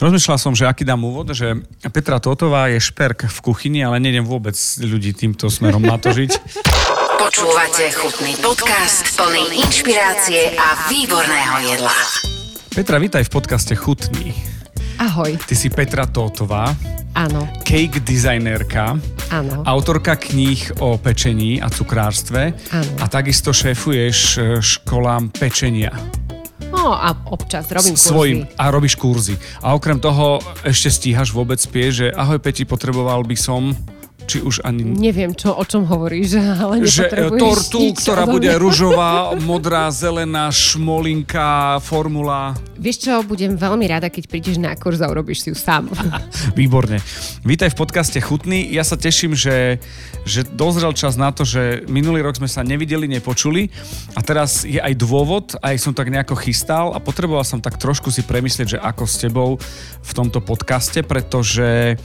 Rozmýšľal som, že aký dám úvod, že Petra Totová je šperk v kuchyni, ale nejdem vôbec ľudí týmto smerom natožiť. Počúvate chutný podcast plný inšpirácie a výborného jedla. Petra, vítaj v podcaste Chutný. Ahoj. Ty si Petra Totová, Áno, cake designérka, áno. autorka kníh o pečení a cukrárstve Áno. a takisto šéfuješ e, školám pečenia. No a občas robím kurzy. svojim a robíš kurzy. A okrem toho ešte stíhaš vôbec spie, že ahoj Peti, potreboval by som či už ani... Neviem, čo, o čom hovoríš, ale Že e, tortu, nič ktorá bude ružová, modrá, zelená, šmolinka, formula. Vieš čo, budem veľmi rada, keď prídeš na kurz a urobíš si ju sám. Výborne. Vítaj v podcaste Chutný. Ja sa teším, že, že dozrel čas na to, že minulý rok sme sa nevideli, nepočuli a teraz je aj dôvod, aj som tak nejako chystal a potreboval som tak trošku si premyslieť, že ako s tebou v tomto podcaste, pretože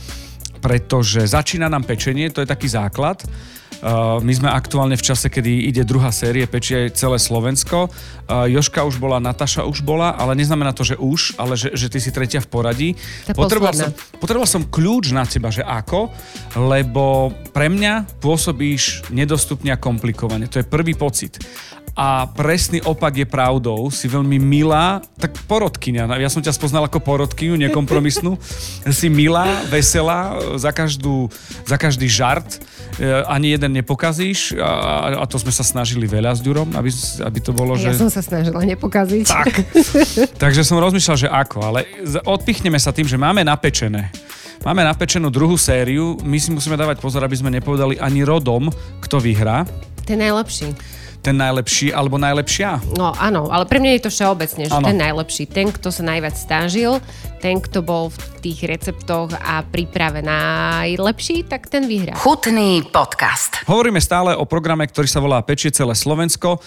pretože začína nám pečenie, to je taký základ. Uh, my sme aktuálne v čase, kedy ide druhá série, pečie celé Slovensko. Uh, Joška už bola, Nataša už bola, ale neznamená to, že už, ale že, že ty si tretia v poradí. Potreboval som, potreboval som kľúč na teba, že ako, lebo pre mňa pôsobíš nedostupne a komplikovane. To je prvý pocit. A presný opak je pravdou. Si veľmi milá, tak porodkyňa. Ja som ťa spoznal ako porodkyňu, nekompromisnú. si milá, veselá, za, každú, za každý žart. E, Ani jeden nepokazíš a, a to sme sa snažili veľa s Ďurom, aby, aby to bolo, že... Ja som sa snažila nepokaziť. Tak. Takže som rozmýšľal, že ako, ale odpichneme sa tým, že máme napečené. Máme napečenú druhú sériu, my si musíme dávať pozor, aby sme nepovedali ani rodom, kto vyhrá. Ten najlepší. Ten najlepší alebo najlepšia. No áno, ale pre mňa je to všeobecne, že Áno. ten najlepší, ten, kto sa najviac stážil, ten, kto bol v tých receptoch a príprave najlepší, tak ten vyhrá. Chutný podcast. Hovoríme stále o programe, ktorý sa volá Pečie celé Slovensko.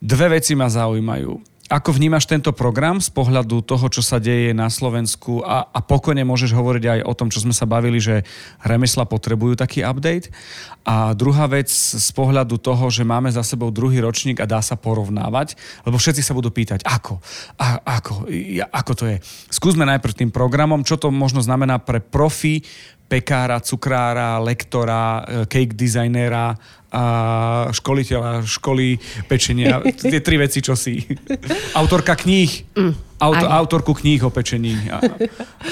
Dve veci ma zaujímajú. Ako vnímaš tento program z pohľadu toho, čo sa deje na Slovensku a, a pokojne môžeš hovoriť aj o tom, čo sme sa bavili, že remesla potrebujú taký update. A druhá vec z pohľadu toho, že máme za sebou druhý ročník a dá sa porovnávať, lebo všetci sa budú pýtať, ako, a, ako, ja, ako to je. Skúsme najprv tým programom, čo to možno znamená pre profi, pekára, cukrára, lektora, e, cake designéra a školiteľa školy pečenia. Tie tri veci, čo si. Autorka kníh. Auto, aj. autorku kníh o pečení a,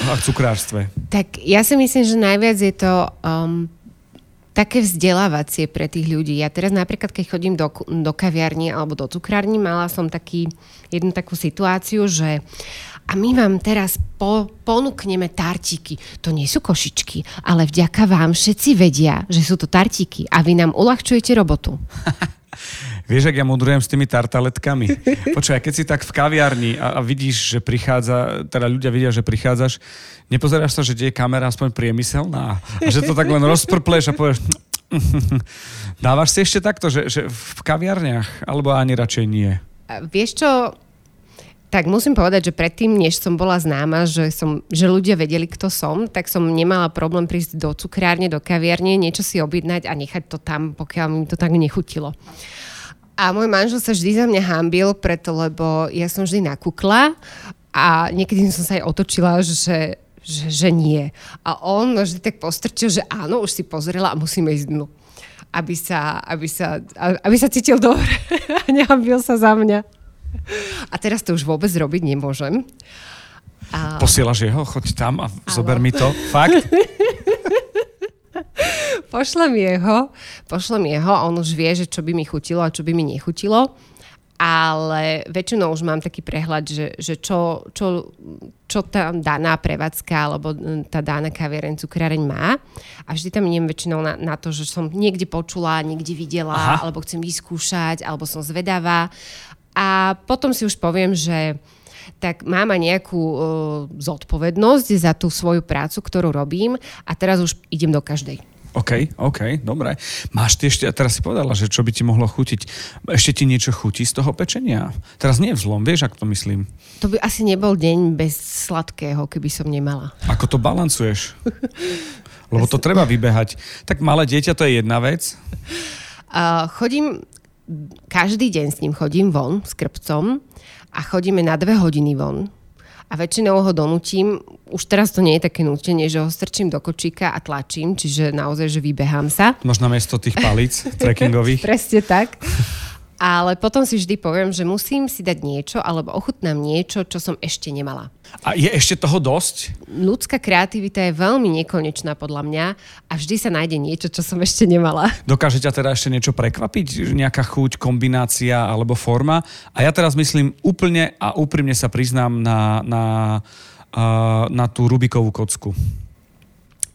a cukrárstve. Tak ja si myslím, že najviac je to um, také vzdelávacie pre tých ľudí. Ja teraz napríklad, keď chodím do, do kaviarní alebo do cukrární, mala som taký, jednu takú situáciu, že a my vám teraz po, ponúkneme tartíky. To nie sú košičky, ale vďaka vám všetci vedia, že sú to tartíky a vy nám uľahčujete robotu. Vieš, ak ja mudrujem s tými tartaletkami? Počkaj, keď si tak v kaviarni a, a vidíš, že prichádza, teda ľudia vidia, že prichádzaš, nepozeráš sa, že je kamera aspoň priemyselná? A že to tak len rozprpleš a povieš... Dávaš si ešte takto, že, že v kaviarniach? Alebo ani radšej nie? A Vieš čo, tak musím povedať, že predtým, než som bola známa, že, som, že ľudia vedeli, kto som, tak som nemala problém prísť do cukrárne, do kaviarne, niečo si objednať a nechať to tam, pokiaľ mi to tak nechutilo. A môj manžel sa vždy za mňa hambil, preto lebo ja som vždy nakúkla a niekedy som sa aj otočila, že, že, že nie. A on vždy tak postrčil, že áno, už si pozrela a musíme ísť dnu. Aby sa, aby sa, aby sa cítil dobre a nehambil sa za mňa. A teraz to už vôbec robiť nemôžem. A Posielaš jeho? Choď tam a zober mi to. Fakt? pošlem jeho, pošlem jeho a on už vie, že čo by mi chutilo a čo by mi nechutilo. Ale väčšinou už mám taký prehľad, že, že čo, čo, čo tá daná prevádzka alebo mm, tá daná kaviareň, cukráreň má. A vždy tam idem väčšinou na, na to, že som niekde počula, niekde videla, Aha. alebo chcem vyskúšať, alebo som zvedavá. A potom si už poviem, že tak mám aj nejakú uh, zodpovednosť za tú svoju prácu, ktorú robím a teraz už idem do každej. OK, OK, dobre. Máš ty ešte, a teraz si povedala, že čo by ti mohlo chutiť. Ešte ti niečo chutí z toho pečenia? Teraz nie v zlom, vieš, ako to myslím. To by asi nebol deň bez sladkého, keby som nemala. Ako to balancuješ? Lebo to treba vybehať. Tak malé dieťa to je jedna vec. Uh, chodím, každý deň s ním chodím von s krpcom a chodíme na dve hodiny von. a väčšinou ho donútim. Už teraz to nie je také nutenie, že ho strčím do kočíka a tlačím, čiže naozaj, že vybehám sa. Možno miesto tých palíc trekkingových. Presne tak. Ale potom si vždy poviem, že musím si dať niečo alebo ochutnám niečo, čo som ešte nemala. A je ešte toho dosť? Ľudská kreativita je veľmi nekonečná podľa mňa a vždy sa nájde niečo, čo som ešte nemala. Dokáže ťa teda ešte niečo prekvapiť? Nejaká chuť, kombinácia alebo forma? A ja teraz myslím úplne a úprimne sa priznám na, na, na tú Rubikovú kocku.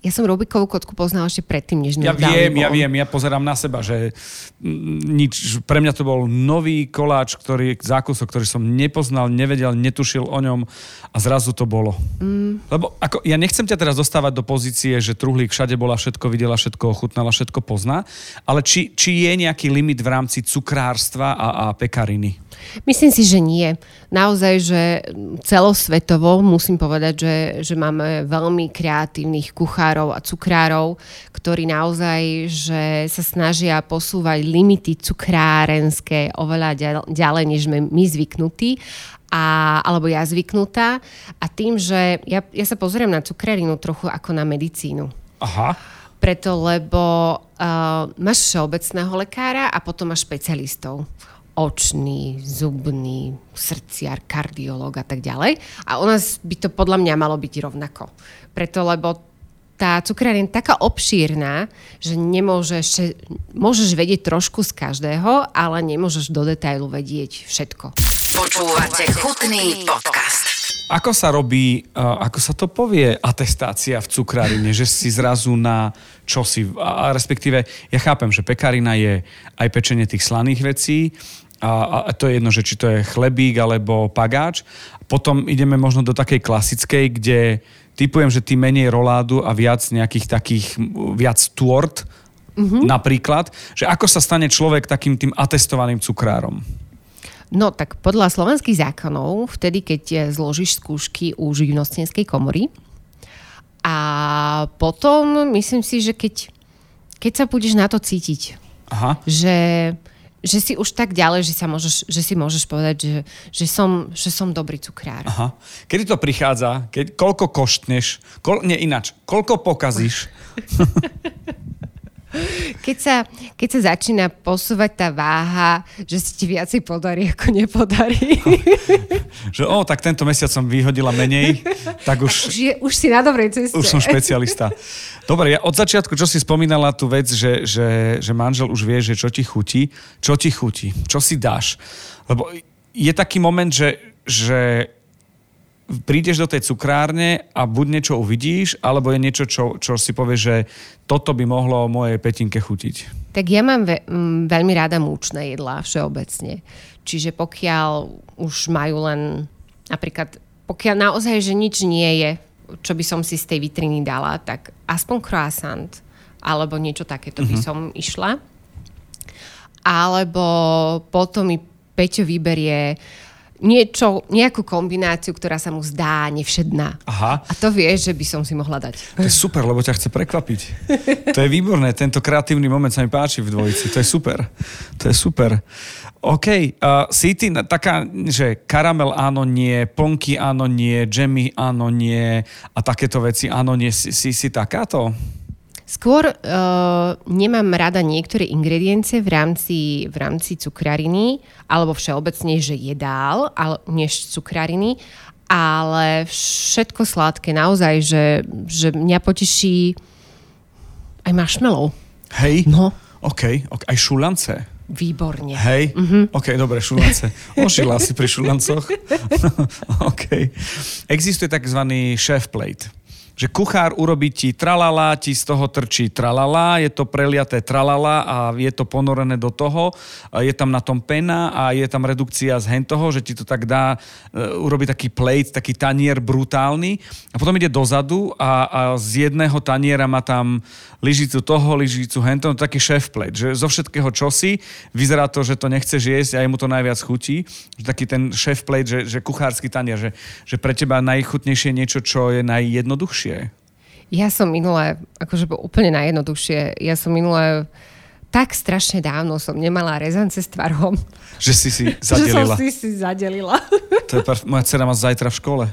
Ja som Rubikovú kotku poznala ešte predtým, než Ja viem, ja viem, ja pozerám na seba, že nič, pre mňa to bol nový koláč, ktorý, zákusok, ktorý som nepoznal, nevedel, netušil o ňom a zrazu to bolo. Mm. Lebo ako, ja nechcem ťa teraz dostávať do pozície, že truhlík všade bola, všetko videla, všetko ochutnala, všetko pozná, ale či, či je nejaký limit v rámci cukrárstva a, a pekariny? Myslím si, že nie. Naozaj, že celosvetovo musím povedať, že, že máme veľmi kreatívnych kuchárov a cukrárov, ktorí naozaj že sa snažia posúvať limity cukrárenské oveľa ďalej, než sme my zvyknutí a, alebo ja zvyknutá. A tým, že ja, ja sa pozriem na cukrarinu trochu ako na medicínu. Aha. Preto, lebo uh, máš všeobecného lekára a potom máš špecialistov očný, zubný, srdciar, kardiológ a tak ďalej. A u nás by to podľa mňa malo byť rovnako. Preto, lebo tá cukrárina je taká obšírna, že nemôžeš, môžeš vedieť trošku z každého, ale nemôžeš do detailu vedieť všetko. Počúvate chutný podcast. Ako sa robí, ako sa to povie, atestácia v cukrárine, že si zrazu na čosi, a respektíve ja chápem, že pekarina je aj pečenie tých slaných vecí, a, a to je jedno, že či to je chlebík alebo pagáč. Potom ideme možno do takej klasickej, kde typujem, že ty menej roládu a viac nejakých takých, viac tort, mm-hmm. napríklad. Že ako sa stane človek takým tým atestovaným cukrárom? No tak podľa slovenských zákonov, vtedy keď zložíš skúšky u živnostenskej komory a potom myslím si, že keď, keď sa budeš na to cítiť, Aha. že že si už tak ďalej, že, sa môžeš, že si môžeš povedať, že, že, som, že som dobrý cukrár. Aha. Kedy to prichádza? Keď, koľko koštneš? Kol, nie ináč. Koľko pokazíš? Keď sa, keď sa začína posúvať tá váha, že si ti viacej podarí, ako nepodarí. že o, tak tento mesiac som vyhodila menej, tak už... Už, je, už si na dobrej ceste. Už som špecialista. Dobre, ja od začiatku, čo si spomínala tú vec, že, že, že manžel už vie, že čo ti chutí, čo ti chutí, čo si dáš. Lebo je taký moment, že, že prídeš do tej cukrárne a buď niečo uvidíš, alebo je niečo, čo, čo si povieš, že toto by mohlo mojej petinke chutiť. Tak ja mám ve- m, veľmi rada múčne jedlá všeobecne. Čiže pokiaľ už majú len napríklad, pokiaľ naozaj, že nič nie je, čo by som si z tej vitriny dala, tak aspoň croissant alebo niečo takéto by uh-huh. som išla. Alebo potom mi Peťo vyberie uh, niečo, nejakú kombináciu, ktorá sa mu zdá nevšedná. Aha. A to vieš, že by som si mohla dať. To je super, lebo ťa chce prekvapiť. To je výborné, tento kreatívny moment sa mi páči v dvojici. To je super. To je super. OK, uh, si ty taká, že karamel áno, nie, plnky áno, nie, džemy áno, nie a takéto veci áno, nie. Si, si, si takáto? Skôr uh, nemám rada niektoré ingrediencie v rámci, v rámci cukrariny, alebo všeobecne, že jedál, ale, než cukrariny, ale všetko sladké, naozaj, že, že mňa poteší aj marshmallow. Hej? No. OK, okay. aj šulance. Výborne. Hej? Mm-hmm. OK, dobre, šulance. Ošila si pri šulancoch. OK. Existuje tzv. chef plate že kuchár urobí ti tralala, ti z toho trčí tralala, je to preliaté tralala a je to ponorené do toho, je tam na tom pena a je tam redukcia z hen toho, že ti to tak dá, e, urobi taký plate, taký tanier brutálny. A potom ide dozadu a, a z jedného taniera má tam lyžicu toho, lyžicu hento, no taký chef plate, že zo všetkého čosi vyzerá to, že to nechceš jesť a mu to najviac chutí, že taký ten chef plate, že, že kuchársky tanier, že, že pre teba najchutnejšie niečo, čo je najjednoduchšie jednoduchšie? Ja som minule, akože úplne najjednoduchšie, ja som minule tak strašne dávno som nemala rezance s tvarom. Že si si Že som zadelila. si si zadelila. To je perf- Moja dcera má zajtra v škole.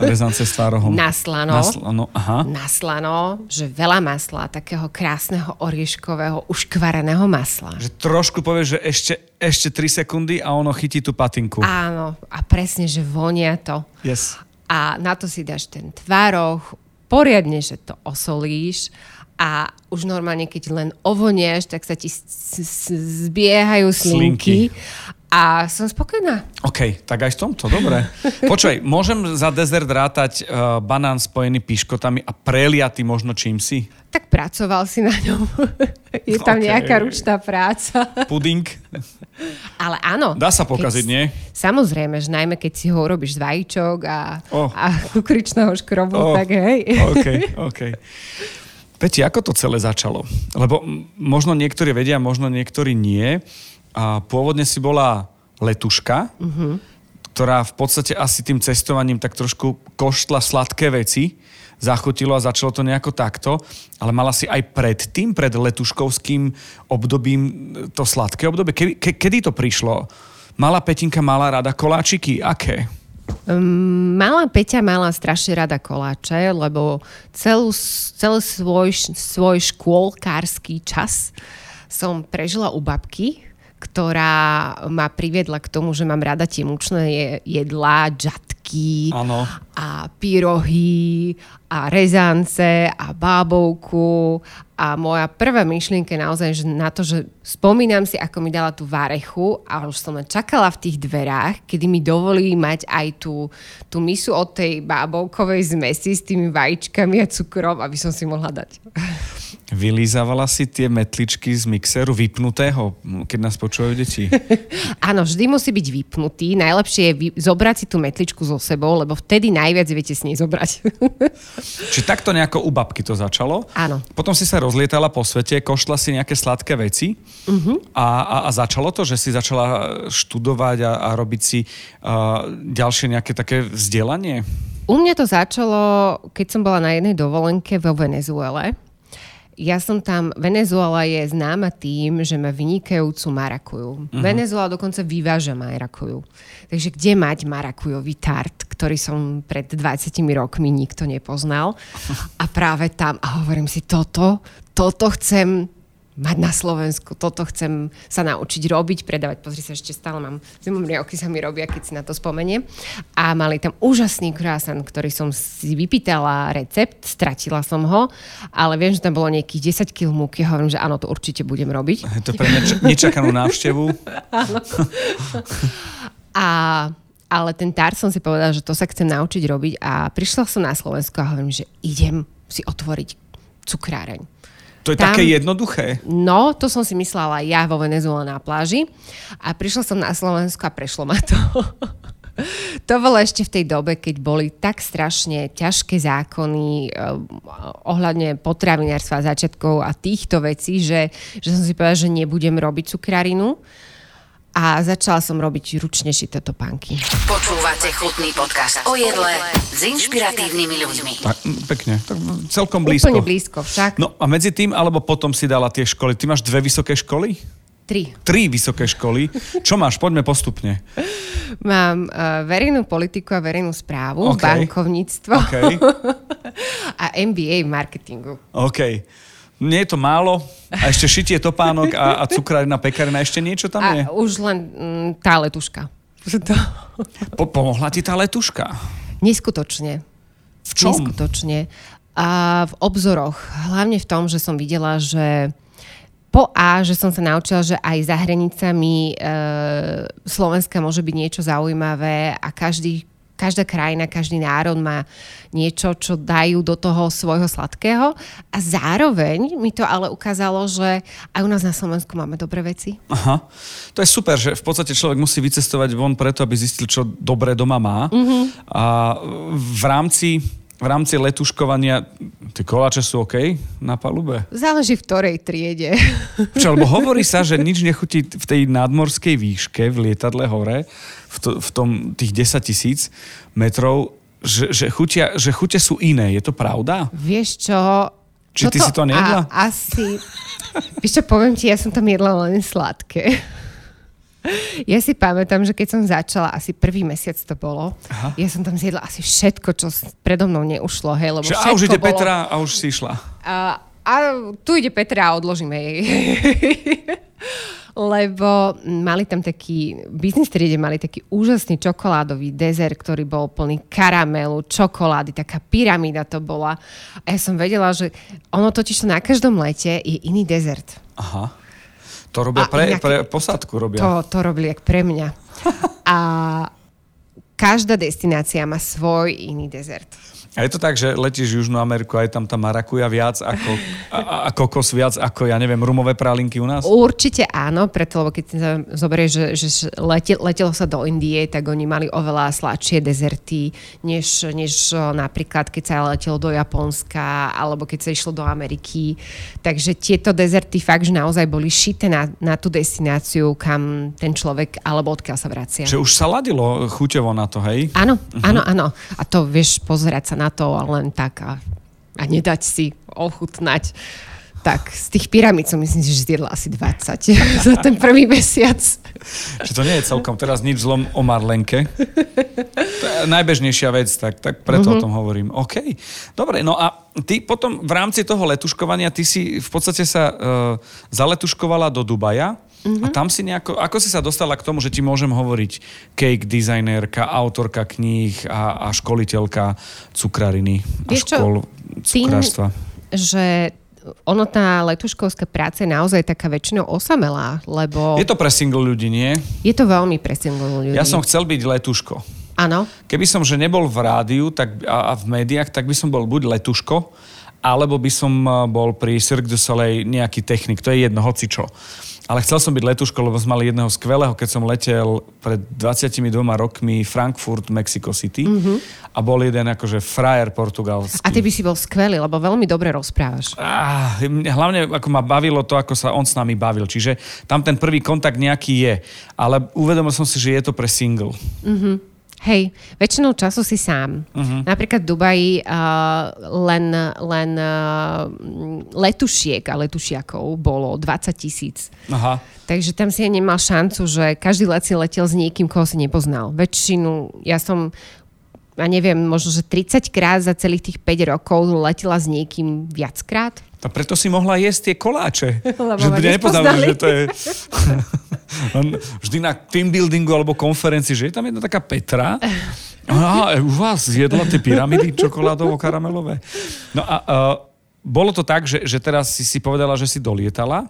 Rezance s tvárohom. Na slano. Na slano, aha. Na slano, že veľa masla, takého krásneho orieškového, uškvareného masla. Že trošku povieš, že ešte, ešte 3 sekundy a ono chytí tú patinku. Áno, a presne, že vonia to. Yes. A na to si dáš ten tvároch, poriadne, že to osolíš a už normálne, keď len ovonieš, tak sa ti s- s- zbiehajú slinky. A som spokojná. OK, tak aj v tomto, dobre. Počkaj, môžem za dezert rátať uh, banán spojený piškotami a preliatý možno čím si? Tak pracoval si na ňom. Je tam OK. nejaká ručná práca. Puding? Ale áno. Dá sa pokaziť, keď, nie? Samozrejme, že najmä keď si ho urobíš z vajíčok a, Oh. a kukričného škrobu, Oh, tak hej. OK, OK. Peti, ako to celé začalo? Lebo možno niektorí vedia, možno niektorí nie. A pôvodne si bola letuška, Mhm. ktorá v podstate asi tým cestovaním tak trošku koštla sladké veci. Zachutilo a začalo to nejako takto. Ale mala si aj predtým, pred letuškovským obdobím, to sladké obdobie. Ke, ke, kedy to prišlo? Mala Petinka, mala rada koláčiky? Aké? Um, Malá Peťa mala strašne rada koláče, lebo celú, celý svoj, svoj škôlkársky čas som prežila u babky, ktorá ma priviedla k tomu, že mám rada tie mučné je- jedlá, džatky Áno. a pyrohy a rezance a bábovku a moja prvá myšlienka je naozaj že na to, že spomínam si, ako mi dala tú varechu a už som čakala v tých dverách, kedy mi dovolí mať aj tú, tú misu od tej bábovkovej zmesi s tými vajíčkami a cukrom, aby som si mohla dať. Vylízavala si tie metličky z mixéru vypnutého, keď nás počúvajú deti? Áno, vždy musí byť vypnutý. Najlepšie je vy- zobrať si tú metličku so sebou, lebo vtedy najviac viete s nej zobrať. Čiže takto nejako u babky to začalo. Áno. Potom si sa rozlietala po svete, košla si nejaké sladké veci uh-huh. a, a, a začalo to, že si začala študovať a, a robiť si uh, ďalšie nejaké také vzdelanie? U mňa to začalo, keď som bola na jednej dovolenke vo Venezuele. Ja som tam, Venezuela je známa tým, že má vynikajúcu marakuju. Uh-huh. Venezuela dokonca vyváža marakuju. Takže kde mať marakujový tart, ktorý som pred 20 rokmi nikto nepoznal. A práve tam, a hovorím si, toto, toto chcem mať na Slovensku, toto chcem sa naučiť robiť, predávať. Pozri sa, ešte stále mám, zimomné oky sa mi robia, keď si na to spomeniem. A mali tam úžasný croissant, ktorý som si vypýtala recept, stratila som ho, ale viem, že tam bolo nejakých 10 kg múky. Hovorím, že áno, to určite budem robiť. Je to pre mňa č- nečakanú návštevu. A, ale ten tart som si povedala, že to sa chcem naučiť robiť a prišla som na Slovensko a hovorím, že idem si otvoriť cukráreň. To je Tam- také jednoduché. No, to som si myslela ja vo Venezuele na pláži a prišla som na Slovensko a prešlo ma to. to bolo ešte v tej dobe, keď boli tak strašne ťažké zákony eh, ohľadne potravinárstva začiatkov a týchto vecí, že, že som si povedala, že nebudem robiť cukrarinu a začala som robiť ručne šité topánky. Počúvate chutný podcast o jedle s inšpiratívnymi ľuďmi. Tak, pekne, tak celkom blízko. Úplne blízko však. No a medzi tým, alebo potom si dala tie školy. Ty máš dve vysoké školy? Tri. Tri vysoké školy. Čo máš? Poďme postupne. Mám uh, verejnú politiku a verejnú správu, OK. bankovníctvo OK. a MBA v marketingu. OK. Nie je to málo. A ešte šitie topánok a, a cukrárna, pekarina. Ešte niečo tam je? A už len mm, tá letuška. To... Po, pomohla ti tá letuška? Neskutočne. V čom? Neskutočne. A v obzoroch. Hlavne v tom, že som videla, že po A, že som sa naučila, že aj za hranicami e, Slovenska môže byť niečo zaujímavé a každý, každá krajina, každý národ má niečo, čo dajú do toho svojho sladkého. A zároveň mi to ale ukázalo, že aj u nás na Slovensku máme dobré veci. Aha. To je super, že v podstate človek musí vycestovať von preto, aby zistil, čo dobre doma má. Mhm. A v rámci, v rámci letuškovania tie koláče sú OK na palube? Záleží v ktorej triede. Čo, lebo hovorí sa, že nič nechutí v tej nadmorskej výške v lietadle hore, v, to, v tom tých 10 tisíc metrov, že, že, chutia, že chute sú iné. Je to pravda? Vieš čo, Či ty si to nejedla? A, asi... Víš čo, poviem ti, ja som tam jedla len sladké. Ja si pamätám, že keď som začala, asi prvý mesiac to bolo, Aha. ja som tam zjedla asi všetko, čo predo mnou neušlo, hej, lebo všetko a už ide bolo... Petra a už si išla. A, a tu ide Petra a odložíme jej. lebo mali tam taký, v business triede mali taký úžasný čokoládový dezert, ktorý bol plný karamelu, čokolády, taká pyramída to bola. A ja som vedela, že ono totiž to na každom lete je iný dezert. Aha. To robia pre, inak, pre posádku. Robia. To, to robili jak pre mňa. A každá destinácia má svoj iný dezert. A je to tak, že letíš Južnú Ameriku a je tam tá marakuja viac ako, a, a kokos viac ako, ja neviem, rumové pralinky u nás? Určite áno, preto, lebo keď sa zoberieš, že, že letel, letelo sa do Indie, tak oni mali oveľa sladšie dezerty, než, než napríklad keď sa letelo do Japonska, alebo keď sa išlo do Ameriky. Takže tieto dezerty fakt, že naozaj boli šité na, na tú destináciu, kam ten človek, alebo odkiaľ sa vracia. Že už sa ladilo chuťovo na to, hej? Áno, uh-huh. áno, áno. A to vieš pozerať sa na to len tak a, a nedať si ochutnať. Tak, z tých pyramíd som myslím že zjedla asi 20 za ten prvý mesiac. Že to nie je celkom teraz nič zlom o Marlenke. To je najbežnejšia vec, tak, tak preto mm-hmm. o tom hovorím. OK. Dobre, no a ty potom v rámci toho letuškovania, ty si v podstate sa uh, zaletuškovala do Dubaja. Uh-huh. A tam si nejako, ako si sa dostala k tomu, že ti môžem hovoriť cake designérka, autorka kníh a, a školiteľka cukrariny a Vieš škol cukrářstva? že ono tá letuškovská práca je naozaj taká väčšinou osamelá, lebo... Je to pre single ľudí, nie? Je to veľmi pre single ľudí. Ja som chcel byť letuško. Áno. Keby som, že nebol v rádiu tak, a, a v médiách, tak by som bol buď letuško, alebo by som bol pri Cirque du Soleil nejaký technik, to je jedno, hoci čo. Ale chcel som byť letuško, lebo sme mali jedného skvelého, keď som letel pred 22 rokmi Frankfurt, Mexico City mm-hmm. a bol jeden akože frajer portugalský. A ty by si bol skvelý, lebo veľmi dobre rozprávaš. Ah, hlavne ako ma bavilo to, ako sa on s nami bavil. Čiže tam ten prvý kontakt nejaký je. Ale uvedomil som si, že je to pre single. Mm-hmm. Hej, väčšinou času si sám. Uh-huh. Napríklad v Dubaji uh, len, len uh, letušiek a letušiakov bolo 20 tisíc. Aha. Takže tam si ja nemal šancu, že každý let si letel s niekým, koho si nepoznal. Väčšinu, ja som ja neviem, možno, že 30 krát za celých tých 5 rokov letela s niekým viackrát. A preto si mohla jesť tie koláče. Lebo že ľudia nepoznali, že to je... Vždy na team buildingu alebo konferencii, že je tam jedna taká Petra. A u vás zjedla tie pyramidy čokoládovo-karamelové. No a uh, bolo to tak, že, že teraz si si povedala, že si dolietala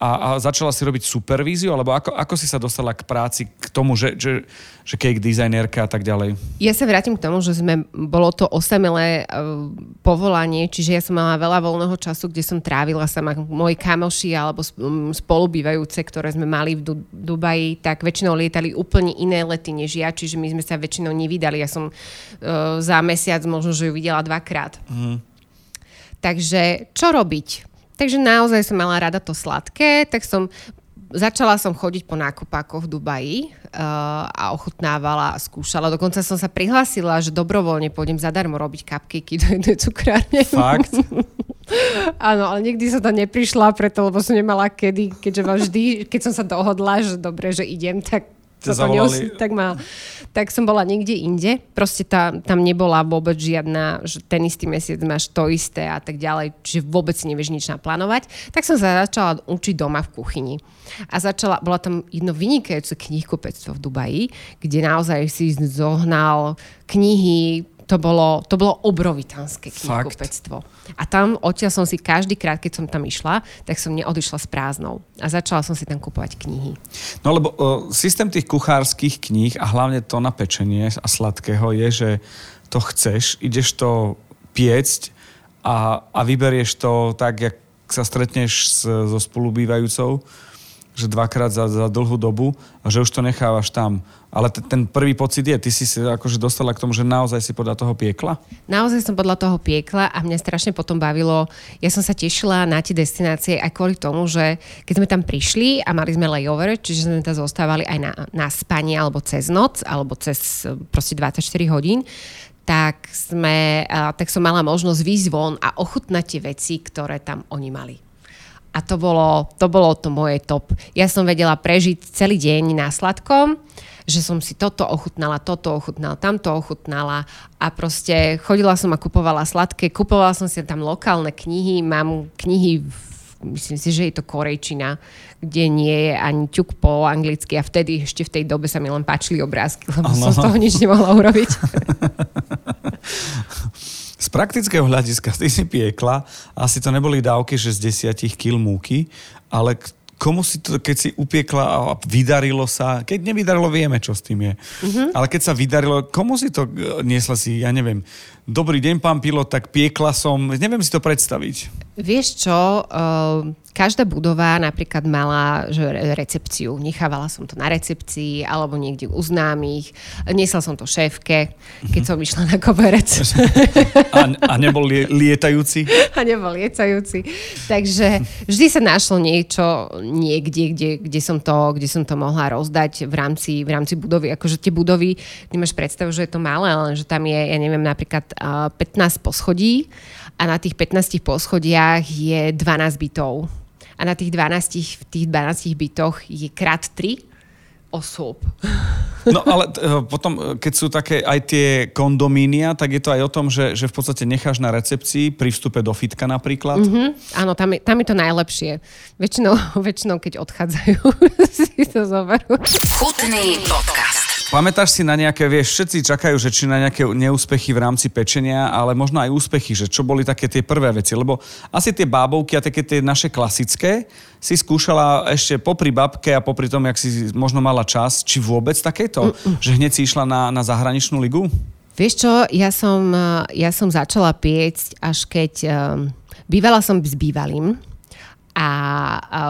a, a začala si robiť supervíziu, alebo ako, ako si sa dostala k práci, k tomu, že, že, že cake designerka a tak ďalej? Ja sa vrátim k tomu, že sme, bolo to osamelé uh, povolanie, čiže ja som mala veľa voľného času, kde som trávila sama moji kamoši alebo spolubývajúce, ktoré sme mali v du- Dubaji, tak väčšinou lietali úplne iné lety než ja, čiže my sme sa väčšinou nevydali. Ja som uh, za mesiac možno, že ju videla dvakrát. Mm. Takže čo robiť? Takže naozaj som mala rada to sladké, tak som začala som chodiť po nákupákoch v Dubaji uh, a ochutnávala a skúšala. Dokonca som sa prihlásila, že dobrovoľne pôjdem zadarmo robiť cupcakey do jednej cukrárne. Fakt? Áno, ale nikdy som tam neprišla preto, lebo som nemala kedy, keďže vždy, keď som sa dohodla, že dobre, že idem, tak to neus- tak, mal, tak som bola niekde inde. Proste tá, tam nebola vôbec žiadna, že ten istý mesiac máš to isté a tak ďalej, čiže vôbec nevieš nič naplánovať. Tak som sa začala učiť doma v kuchyni. A začala, bola tam jedno vynikajúce knihkupectvo v Dubaji, kde naozaj si zohnal knihy, to bolo, to bolo obrovitánske knihkupectvo. A tam odtiaľ som si každý krát, keď som tam išla, tak som neodišla s prázdnou. A začala som si tam kupovať knihy. No lebo o, systém tých kuchárskych kníh a hlavne to na pečenie a sladkého je, že to chceš, ideš to piecť a, a vyberieš to tak, jak sa stretneš s, so spolubývajúcou že dvakrát za, za dlhú dobu a že už to nechávaš tam. Ale t- ten prvý pocit je, ty si sa akože dostala k tomu, že naozaj si podľa toho piekla? Naozaj som podľa toho piekla a mňa strašne potom bavilo. Ja som sa tešila na tie destinácie aj kvôli tomu, že keď sme tam prišli a mali sme layover, čiže sme tam zostávali aj na, na spanie alebo cez noc, alebo cez proste 24 hodín, tak, sme, a, tak som mala možnosť výjsť von a ochutnať tie veci, ktoré tam oni mali. A to bolo, to bolo to moje top. Ja som vedela prežiť celý deň na sladkom, že som si toto ochutnala, toto ochutnala, tamto ochutnala a proste chodila som a kupovala sladké, kupovala som si tam lokálne knihy, mám knihy v myslím si, že je to korejčina, kde nie je ani ťuk po anglicky a vtedy ešte v tej dobe sa mi len páčili obrázky, lebo ano. som z toho nič nemohla urobiť. Z praktického hľadiska ty si piekla, asi to neboli dávky, že z desiatich kil múky, ale komu si to, keď si upiekla a vydarilo sa, keď nevydarilo, vieme, čo s tým je. Mm-hmm. Ale keď sa vydarilo, komu si to e, niesla si, ja neviem, dobrý deň, pán pilot, tak piekla som, neviem si to predstaviť. Vieš čo, uh, každá budova napríklad mala že recepciu. Nechávala som to na recepcii alebo niekde u známych. Niesla som to šéfke, keď som išla na koberec. A, a nebol lie, lietajúci? A nebol lietajúci. Takže vždy sa našlo niečo niekde, kde, kde, som to, kde som to mohla rozdať v rámci, v rámci budovy. Akože tie budovy, ty máš predstavu, že je to malé, ale že tam je, ja neviem, napríklad 15 poschodí a na tých 15 poschodiach je 12 bytov. A na tých 12, v tých 12 bytoch je krát 3 osôb. No ale uh, potom, e, keď sú také aj tie kondomínia, tak je to aj o tom, že, že v podstate necháš na recepcii pri vstupe do fitka napríklad. Mm-hmm. Áno, tam je, tam je to najlepšie. Väčšinou, väčšinou keď odchádzajú, si to zoberú. Chutný podcast. Pamätáš si na nejaké, vieš, všetci čakajú, že či na nejaké neúspechy v rámci pečenia, ale možno aj úspechy, že čo boli také tie prvé veci, lebo asi tie bábovky a také tie naše klasické si skúšala ešte popri babke a popri tom, jak si možno mala čas, či vôbec takéto, Mm-mm. že hneď si išla na, na zahraničnú ligu? Vieš čo, ja som, ja som začala piecť, až keď um, bývala som s bývalým a, a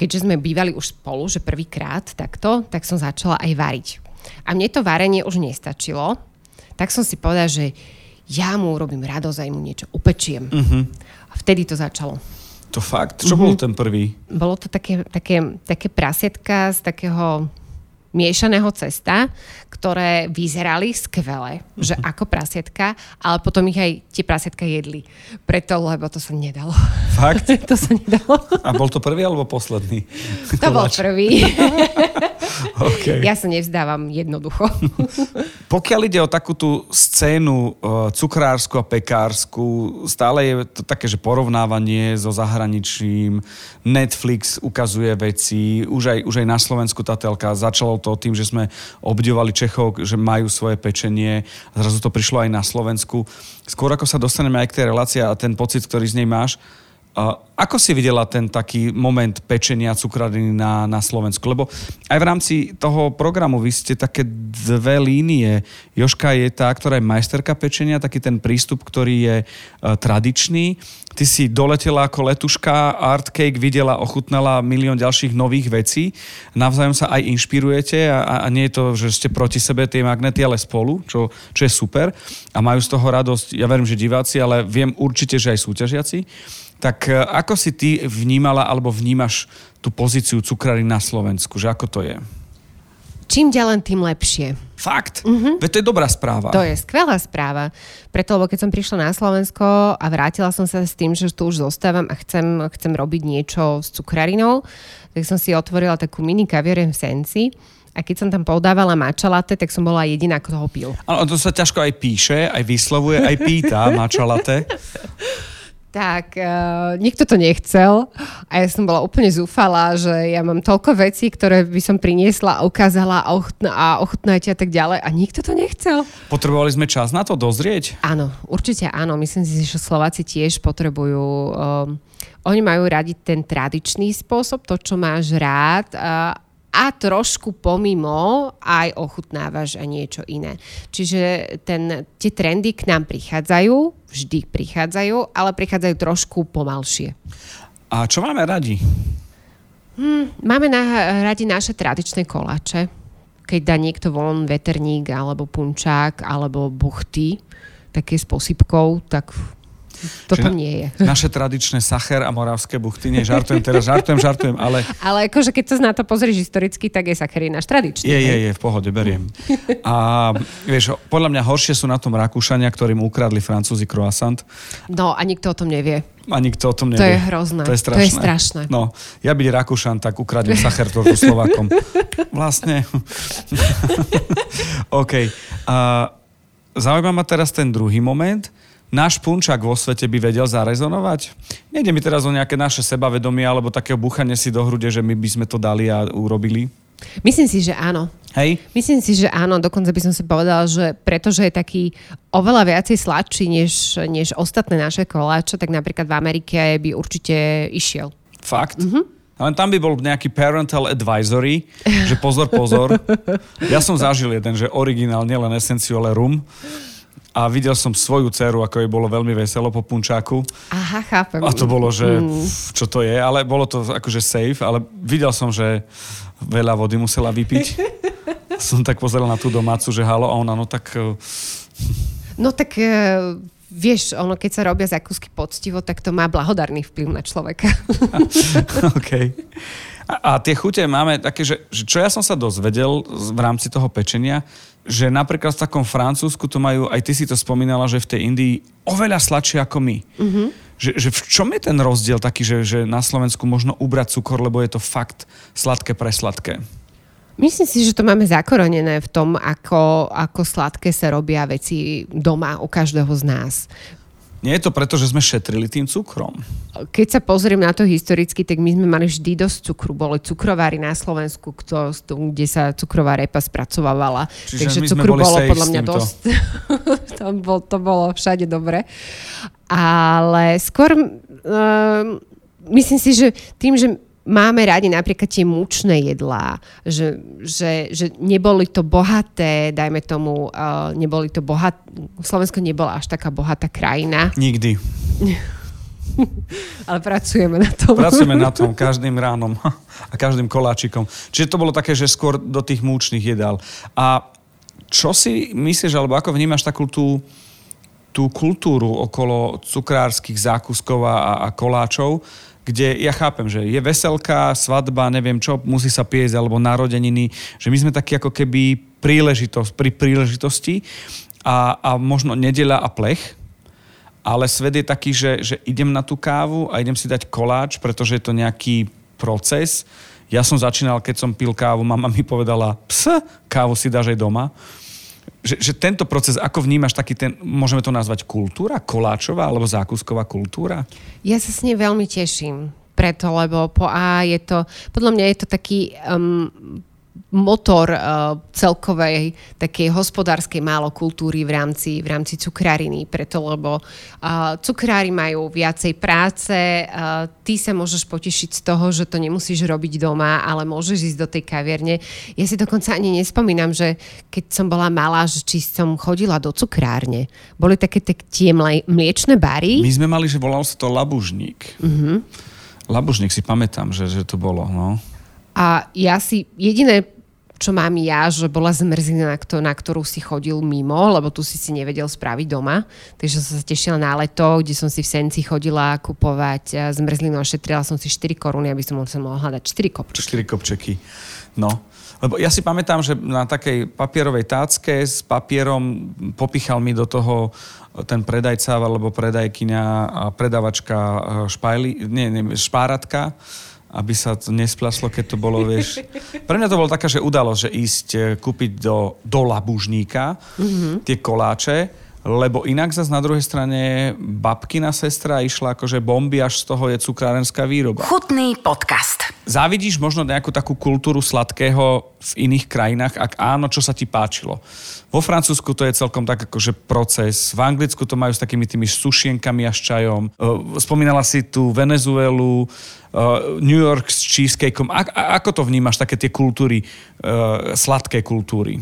keďže sme bývali už spolu, že prvýkrát takto, tak som začala aj variť. A mne to varenie už nestačilo, tak som si povedala, že ja mu urobím radosť a mu niečo upečiem. Uh-huh. A vtedy to začalo. To fakt? Čo uh-huh. bol ten prvý? Bolo to také, také, také prasietka z takého miešaného cesta, ktoré vyzerali skvele, že ako prasietka, ale potom ich aj tie prasietka jedli. Preto, lebo to sa nedalo. Fakt? to sa nedalo. A bol to prvý alebo posledný? To bol prvý. okay. Ja sa nevzdávam jednoducho. Pokiaľ ide o takú tú scénu uh, cukrársku a pekársku, stále je to také, že porovnávanie so zahraničím, Netflix ukazuje veci, už aj, už aj na Slovensku tá telka začalo to tým, že sme obdivovali Čechov, že majú svoje pečenie. Zrazu to prišlo aj na Slovensku. Skôr ako sa dostaneme aj k tej relácii a ten pocit, ktorý z nej máš, ako si videla ten taký moment pečenia cukradiny na, na Slovensku? Lebo aj v rámci toho programu vy ste také dve línie. Joška je tá, ktorá je majsterka pečenia, taký ten prístup, ktorý je uh, tradičný. Ty si doletela ako letuška, art cake, videla, ochutnala milión ďalších nových vecí. Navzájom sa aj inšpirujete a, a nie je to, že ste proti sebe tie magnety, ale spolu, čo, čo je super. A majú z toho radosť, ja verím, že diváci, ale viem určite, že aj súťažiaci. Tak e, ako si ty vnímala alebo vnímaš tú pozíciu cukrary na Slovensku? Že ako to je? Čím ďalej, tým lepšie. Fakt? Mm-hmm. Veď to je dobrá správa. To je skvelá správa. Preto, lebo keď som prišla na Slovensko a vrátila som sa s tým, že tu už zostávam a chcem, chcem robiť niečo s cukrarinou, tak som si otvorila takú mini kaviareň v Senci. A keď som tam podávala matcha latte, tak som bola jediná, kto ho pil. Ale to sa ťažko aj píše, aj vyslovuje, aj pýta matcha latte. Tak uh, nikto to nechcel a ja som bola úplne zúfala, že ja mám toľko vecí, ktoré by som priniesla a ukázala a, ochutná, a ochutnajte a tak ďalej a nikto to nechcel. Potrebovali sme čas na to dozrieť? Áno, určite áno. Myslím si, že Slováci tiež potrebujú... Um, oni majú radi ten tradičný spôsob, to, čo máš rád uh, a trošku pomimo aj ochutnávaš a niečo iné. Čiže ten, tie trendy k nám prichádzajú, vždy prichádzajú, ale prichádzajú trošku pomalšie. A čo máme radi? Hmm, máme na radi naše tradičné koláče. Keď dá niekto von veterník, alebo punčák, alebo buchty, také s posypkou, tak To Že tam nie je. Naše tradičné Sacher a Moravské buchty, nie, žartujem teraz, žartujem, žartujem, ale Ale akože keď sa na to pozrieš historicky, tak je Sacher náš tradičný. je, je, je, v pohode, beriem. A vieš, podľa mňa horšie sú na tom Rakúšania, ktorým ukradli Francúzi croissant No a nikto o tom nevie. a nikto o tom nevie. To je hrozné. To je To strašné. je strašné. No, ja byť Rakúšan, tak ukradnem Sacher tortu Slovákom. Vlastne. OK. A zaujíma ma teraz ten druhý moment. Náš punčak vo svete by vedel zarezonovať? Nejde mi teraz o nejaké naše sebavedomie alebo takého buchanie si do hrude, že my by sme to dali a urobili. Myslím si, že áno. Hej? Myslím si, že áno, dokonca by som si povedala, že pretože je taký oveľa viacej sladší než, než ostatné naše koláče, tak napríklad v Amerike by určite išiel. Fakt? Mm-hmm. Len tam by bol nejaký parental advisory, že pozor, pozor. Ja som zažil jeden, že originál, nielen esenciu, ale rum. A videl som svoju dceru, ako jej bolo veľmi veselo po punčáku. Aha, chápem. A to bolo, že pf, čo to je, ale bolo to akože safe, ale videl som, že veľa vody musela vypiť. som tak pozeral na tú domácu, že halo, a ona, no tak... eh, No tak e, vieš, ono keď sa robia zakúsky poctivo, tak to má blahodarný vplyv na človeka. OK. A, a tie chute máme také, že, že čo ja som sa dozvedel v rámci toho pečenia, že napríklad v takom Francúzsku to majú, aj ty si to spomínala, že v tej Indii oveľa sladšie ako my. Mm-hmm. Že, že v čom je ten rozdiel taký, že, že na Slovensku možno ubrať cukor, lebo je to fakt sladké presladké? Myslím si, že to máme zakorenené v tom, ako, ako sladké sa robia veci doma u každého z nás. Nie je to preto, že sme šetrili tým cukrom. Keď sa pozriem na to historicky, tak my sme mali vždy dosť cukru. Boli cukrovári na Slovensku, kto, kde sa cukrová repa spracovávala. Čiže Takže cukru bolo podľa mňa dosť. to, bol, to bolo všade dobre. Ale skôr um, myslím si, že tým, že máme radi napríklad tie mučné jedlá, že, že, že neboli to bohaté, dajme tomu, uh, neboli to bohaté, Slovensko nebola až taká bohatá krajina, Nikdy. ale pracujeme na tom. Pracujeme na tom každým ránom a každým koláčikom. Čiže to bolo také, že skôr do tých múčných jedál. A čo si myslíš, alebo ako vnímaš takú tú, tú kultúru okolo cukrárskych zákuskov a, a koláčov, kde ja chápem, že je veselka, svadba, neviem čo, musí sa piesť, alebo narodeniny, že my sme takí ako keby príležitosť, pri príležitosti a, a možno nedeľa a plech, ale svet je taký, že, že idem na tú kávu a idem si dať koláč, pretože je to nejaký proces. Ja som začínal, keď som pil kávu, mama mi povedala, ps, kávu si dáš aj doma. Že, že tento proces, ako vnímaš taký ten, môžeme to nazvať kultúra, koláčová alebo zákusková kultúra? Ja sa s nej veľmi teším. Preto, lebo po A je to, podľa mňa je to taký um, motor uh, celkovej takej hospodárskej málo kultúry v rámci, v rámci cukráriny. Preto, lebo uh, cukrári majú viacej práce, uh, ty sa môžeš potešiť z toho, že to nemusíš robiť doma, ale môžeš ísť do tej kaviarne. Ja si dokonca ani nespomínam, že keď som bola malá, že či som chodila do cukrárne. Boli také tak, tie mliečne bary. My sme mali, že volal sa to labužník. Mm-hmm. Labužník si pamätám, že, že to bolo. No. A ja si, jediné, čo mám ja, že bola zmrzlina, na, kto- na ktorú si chodil mimo, lebo tu si si nevedel spraviť doma. Takže som sa tešila na leto, kde som si v Senci chodila kupovať eh, zmrzlinu a šetrila som si 4 koruny, aby som mohla dať 4 kopčky. Čtyri kopčeky. No. Lebo ja si pamätám, že na takej papierovej tácke s papierom popichal mi do toho ten predajca alebo predajkyňa a predavačka e, špajli, nie, nie, špáratka, aby sa to nesplaslo, keď to bolo, vieš. Pre mňa to bolo taká, že udalosť, že ísť e, kúpiť do, do labužníka mm-hmm. tie koláče, lebo inak zase na druhej strane babkina sestra išla akože bomby, až z toho je cukrárenská výroba. Chutný podcast. Závidíš možno nejakú takú kultúru sladkého v iných krajinách? Ak áno, čo sa ti páčilo? Vo Francúzsku to je celkom tak akože proces. V Anglicku to majú s takými tými sušienkami a s čajom. Uh, Spomínala si tu Venezuelu, uh, New York s cheesecakeom. A, ako to vnímaš, také tie kultúry, uh, sladké kultúry?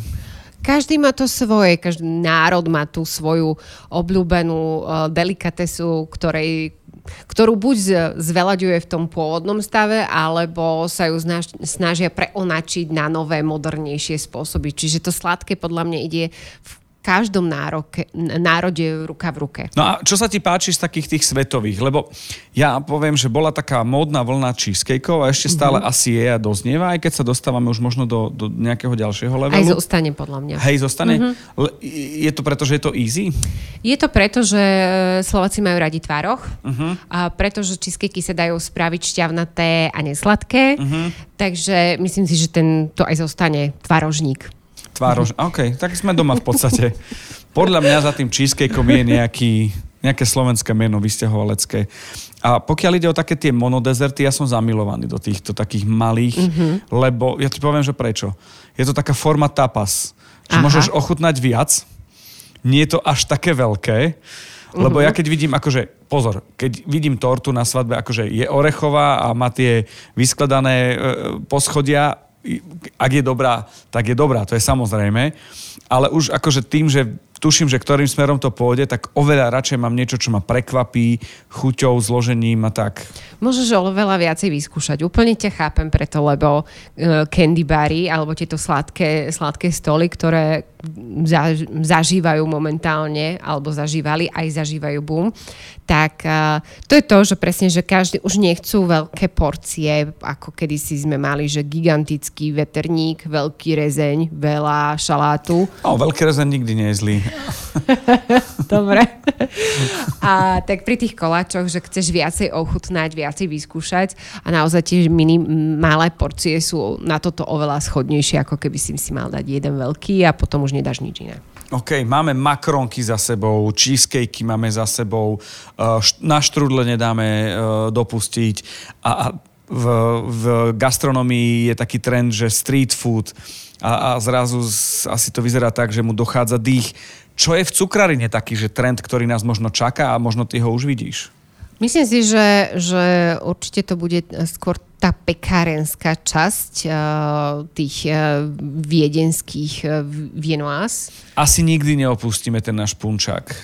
Každý má to svoje, každý národ má tú svoju obľúbenú uh, delikatesu, ktorej, ktorú buď z- zveľaďuje v tom pôvodnom stave, alebo sa ju snažia preonačiť na nové, modernejšie spôsoby. Čiže to sladké podľa mňa ide v každom nároke, národe ruka v ruke. No a čo sa ti páči z takých tých svetových? Lebo ja poviem, že bola taká módna vlna cheesecakeov a ešte stále mm-hmm. asi je a doznieva, aj keď sa dostávame už možno do, do nejakého ďalšieho levelu. Aj zostane podľa mňa. Hej, zostane? Mm-hmm. Je to preto, že je to easy? Je to preto, že Slováci majú radi tvároch uh-huh. a preto, že cheesecakey sa dajú spraviť šťavnaté a nesladké. Uh-huh. Takže myslím si, že ten to aj zostane tvárožník. Tvárož, OK, tak sme doma v podstate. Podľa mňa za tým cheesecakeom je nejaký, nejaké slovenské meno vysťahovalecké. A pokiaľ ide o také tie monodezerty, ja som zamilovaný do týchto takých malých, mm-hmm. lebo ja ti poviem, že prečo. Je to taká forma tapas, že Aha. môžeš ochutnať viac, nie je to až také veľké, lebo ja mhm. keď vidím, akože, pozor, keď vidím tortu na svadbe, akože je orechová a má tie vyskladané e, poschodia, ak je dobrá, tak je dobrá, to je samozrejme. Ale už akože tým, že tuším, že ktorým smerom to pôjde, tak oveľa radšej mám niečo, čo ma prekvapí chuťou, zložením a tak. Môžeš oveľa viacej vyskúšať. Úplne ťa chápem preto, lebo uh, candy bary alebo tieto sladké, sladké stoly, ktoré za, zažívajú momentálne alebo zažívali, aj zažívajú boom, tak uh, to je to, že presne, že každý už nechcú veľké porcie, ako kedysi sme mali, že gigantický veterník, veľký rezeň, veľa šalátu. O, veľký rezeň nikdy nie je zlý. Dobre. A tak pri tých koláčoch, že chceš viacej ochutnať, viacej vyskúšať a naozaj tie mini, malé porcie sú na toto oveľa schodnejšie, ako keby si si mal dať jeden veľký a potom už nedáš nič iné. OK, máme makronky za sebou, cheesecakey máme za sebou, uh, na štrudle nedáme uh, dopustiť a, v, v gastronomii je taký trend, že street food a, a zrazu asi to vyzerá tak, že mu dochádza dých. Čo je v cukrarine taký, že trend, ktorý nás možno čaká a možno ty ho už vidíš? Myslím si, že, že určite to bude skôr tá pekárenská časť uh, tých uh, viedenských uh, vienoás. Asi nikdy neopustíme ten náš punčák.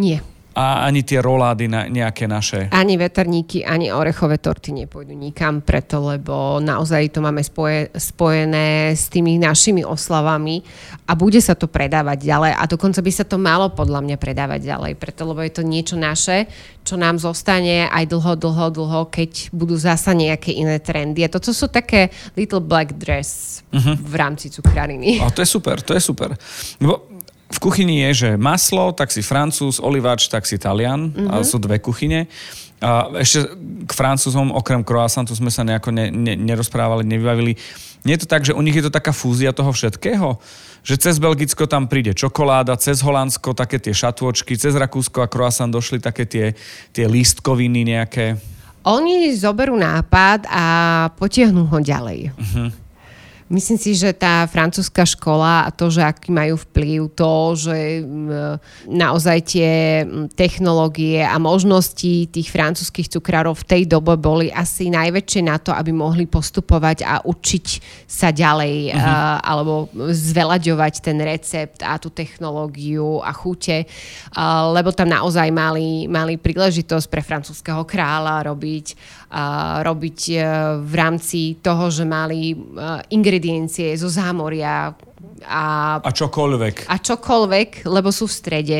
Nie a ani tie rolády na nejaké naše. Ani veterníky, ani orechové torty nepôjdu nikam preto, lebo naozaj to máme spoje, spojené s tými našimi oslavami a bude sa to predávať ďalej a dokonca by sa to malo podľa mňa predávať ďalej, preto lebo je to niečo naše, čo nám zostane aj dlho, dlho, dlho, keď budú zasa nejaké iné trendy. A toto sú také little black dress uh-huh. v rámci cukrariny. A to je super, to je super. Lebo v kuchyni je, že maslo, tak si francúz, olivač, tak si talian. Mm-hmm. A sú dve kuchyne. A ešte k francúzom, okrem croissantu sme sa nejako ne, ne, nerozprávali, nevybavili. Nie je to tak, že u nich je to taká fúzia toho všetkého? Že cez Belgicko tam príde čokoláda, cez Holandsko také tie šatôčky, cez Rakúsko a croissant došli také tie, tie lístkoviny nejaké. Oni zoberú nápad a potiahnú ho ďalej. Uh-huh. Myslím si, že tá francúzska škola a to, že aký majú vplyv, to, že naozaj tie technológie a možnosti tých francúzských cukrárov v tej dobe boli asi najväčšie na to, aby mohli postupovať a učiť sa ďalej uh-huh. uh, alebo zvelaďovať ten recept a tú technológiu a chute, lebo tam naozaj mali, mali príležitosť pre francúzského kráľa robiť, robiť uh, v rámci toho, že mali ingrediencie ingrediencie zo zámoria a... A čokoľvek. A čokoľvek, lebo sú v strede.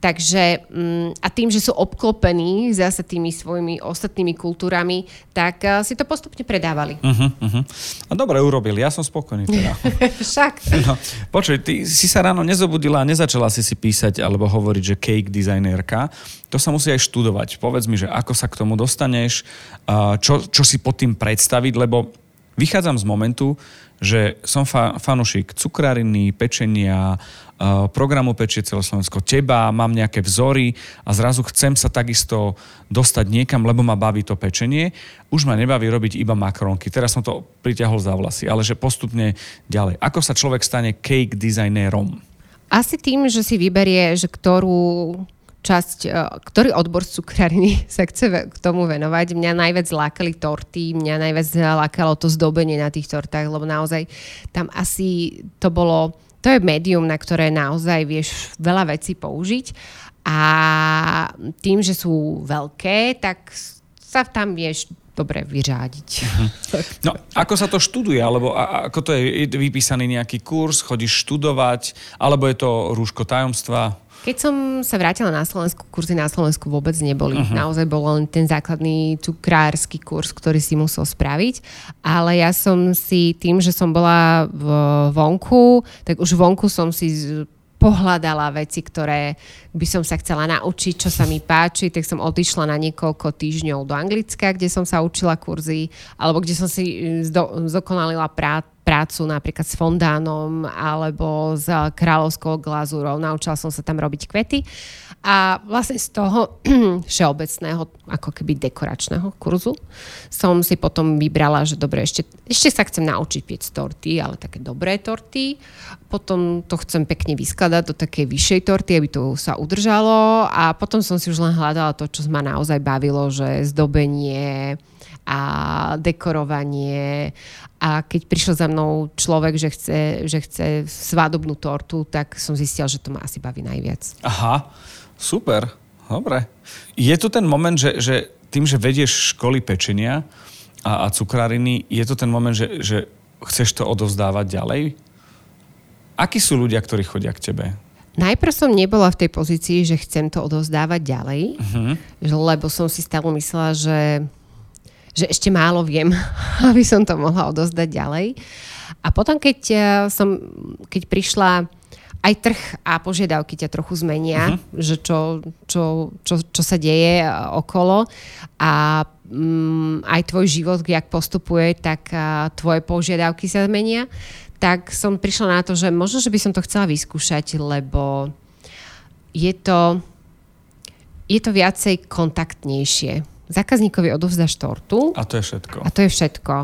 Takže mm, a tým, že sú obklopení zase tými svojimi ostatnými kultúrami, tak uh, si to postupne predávali. Uh-huh, uh-huh. A dobre urobili, ja som spokojný teda. Však. No, počuj, ty si sa ráno nezobudila a nezačala si si písať alebo hovoriť, že cake designérka. To sa musí aj študovať. Povedz mi, že ako sa k tomu dostaneš, čo, čo si pod tým predstaviť, lebo Vychádzam z momentu, že som fa- fanušik cukrariny, pečenia, uh, programu Pečie celoslovensko, teba, mám nejaké vzory a zrazu chcem sa takisto dostať niekam, lebo ma baví to pečenie. Už ma nebaví robiť iba makronky. Teraz som to priťahol za vlasy, ale že postupne ďalej. Ako sa človek stane cake designérom? Asi tým, že si vyberie, že ktorú časť, e, ktorý odbor z cukrariny sa chce k tomu venovať. Mňa najviac lákali torty, mňa najviac lákalo to zdobenie na tých tortách, lebo naozaj tam asi to bolo, to je médium, na ktoré naozaj vieš veľa vecí použiť a tým, že sú veľké, tak sa tam vieš dobre vyřádiť. No, ako sa to študuje? Alebo ako to? Je vypísaný nejaký kurz? Chodíš študovať? Alebo je to rúško tajomstva? Keď som sa vrátila na Slovensku, kurzy na Slovensku vôbec neboli. Uh-huh. Naozaj bol len ten základný cukrársky kurz, ktorý si musel spraviť. Ale ja som si tým, že som bola v vonku, tak už vonku som si pohľadala veci, ktoré by som sa chcela naučiť, čo sa mi páči, tak som odišla na niekoľko týždňov do Anglicka, kde som sa učila kurzy, alebo kde som si zdokonalila prác prácu napríklad s fondánom alebo s kráľovskou glazúrou. Naučila som sa tam robiť kvety. A vlastne z toho všeobecného, ako keby dekoračného kurzu, som si potom vybrala, že dobre, ešte, ešte sa chcem naučiť piec torty, ale také dobré torty. Potom to chcem pekne vyskladať do takej vyššej torty, aby to sa udržalo. A potom som si už len hľadala to, čo ma naozaj bavilo, že zdobenie, a dekorovanie. A keď prišiel za mnou človek, že chce, že chce svádobnú tortu, tak som zistil, že to ma asi baví najviac. Aha, super, dobre. Je to ten moment, že, že tým, že vedieš školy pečenia a, a cukráriny, je to ten moment, že, že chceš to odovzdávať ďalej? Akí sú ľudia, ktorí chodia k tebe? Najprv som nebola v tej pozícii, že chcem to odovzdávať ďalej, uh-huh. lebo som si stále myslela, že že ešte málo viem, aby som to mohla odozdať ďalej. A potom, keď, eh, som, keď prišla aj trh a požiadavky ťa trochu zmenia, uh-huh. že čo, čo, čo, čo sa deje eh, okolo a um, aj tvoj život, jak postupuje, tak uh, tvoje požiadavky sa zmenia, tak som prišla na to, že možno, že by som to chcela vyskúšať, lebo je to, je to viacej kontaktnejšie zákazníkovi odovzdáš tortu. A to je všetko. A to je všetko.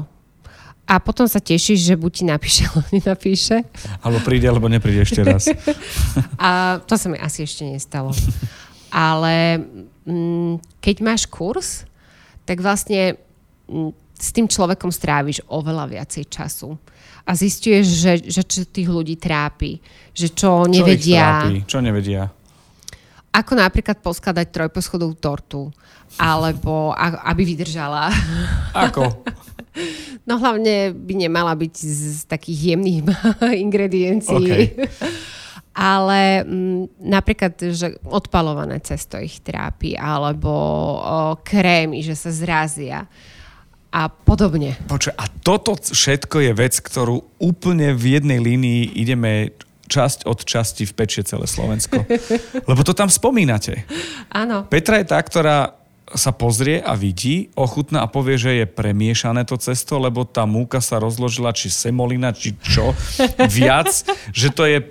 A potom sa tešíš, že buď ti napíše, alebo nenapíše. Alebo príde, alebo nepríde ešte raz. a to sa mi asi ešte nestalo. Ale mm, keď máš kurz, tak vlastne mm, s tým človekom stráviš oveľa viacej času. A zistuješ, že, že čo tých ľudí trápi. Že čo, čo nevedia. Čo nevedia? Ako napríklad poskladať trojposchodovú tortu, alebo aby vydržala. Ako? No hlavne by nemala byť z takých jemných ingrediencií. Okay. Ale m, mm, napríklad, že odpalované cesto ich trápi, alebo o, krémy, že sa zrazia a podobne. Počuaj, a toto všetko je vec, ktorú úplne v jednej línii ideme časť od časti v pečie celé Slovensko. Lebo to tam spomínate. Áno. Petra je tá, ktorá sa pozrie a vidí, ochutná a povie, že je premiešané to cesto, lebo tá múka sa rozložila, či semolina, či čo, viac, že to je,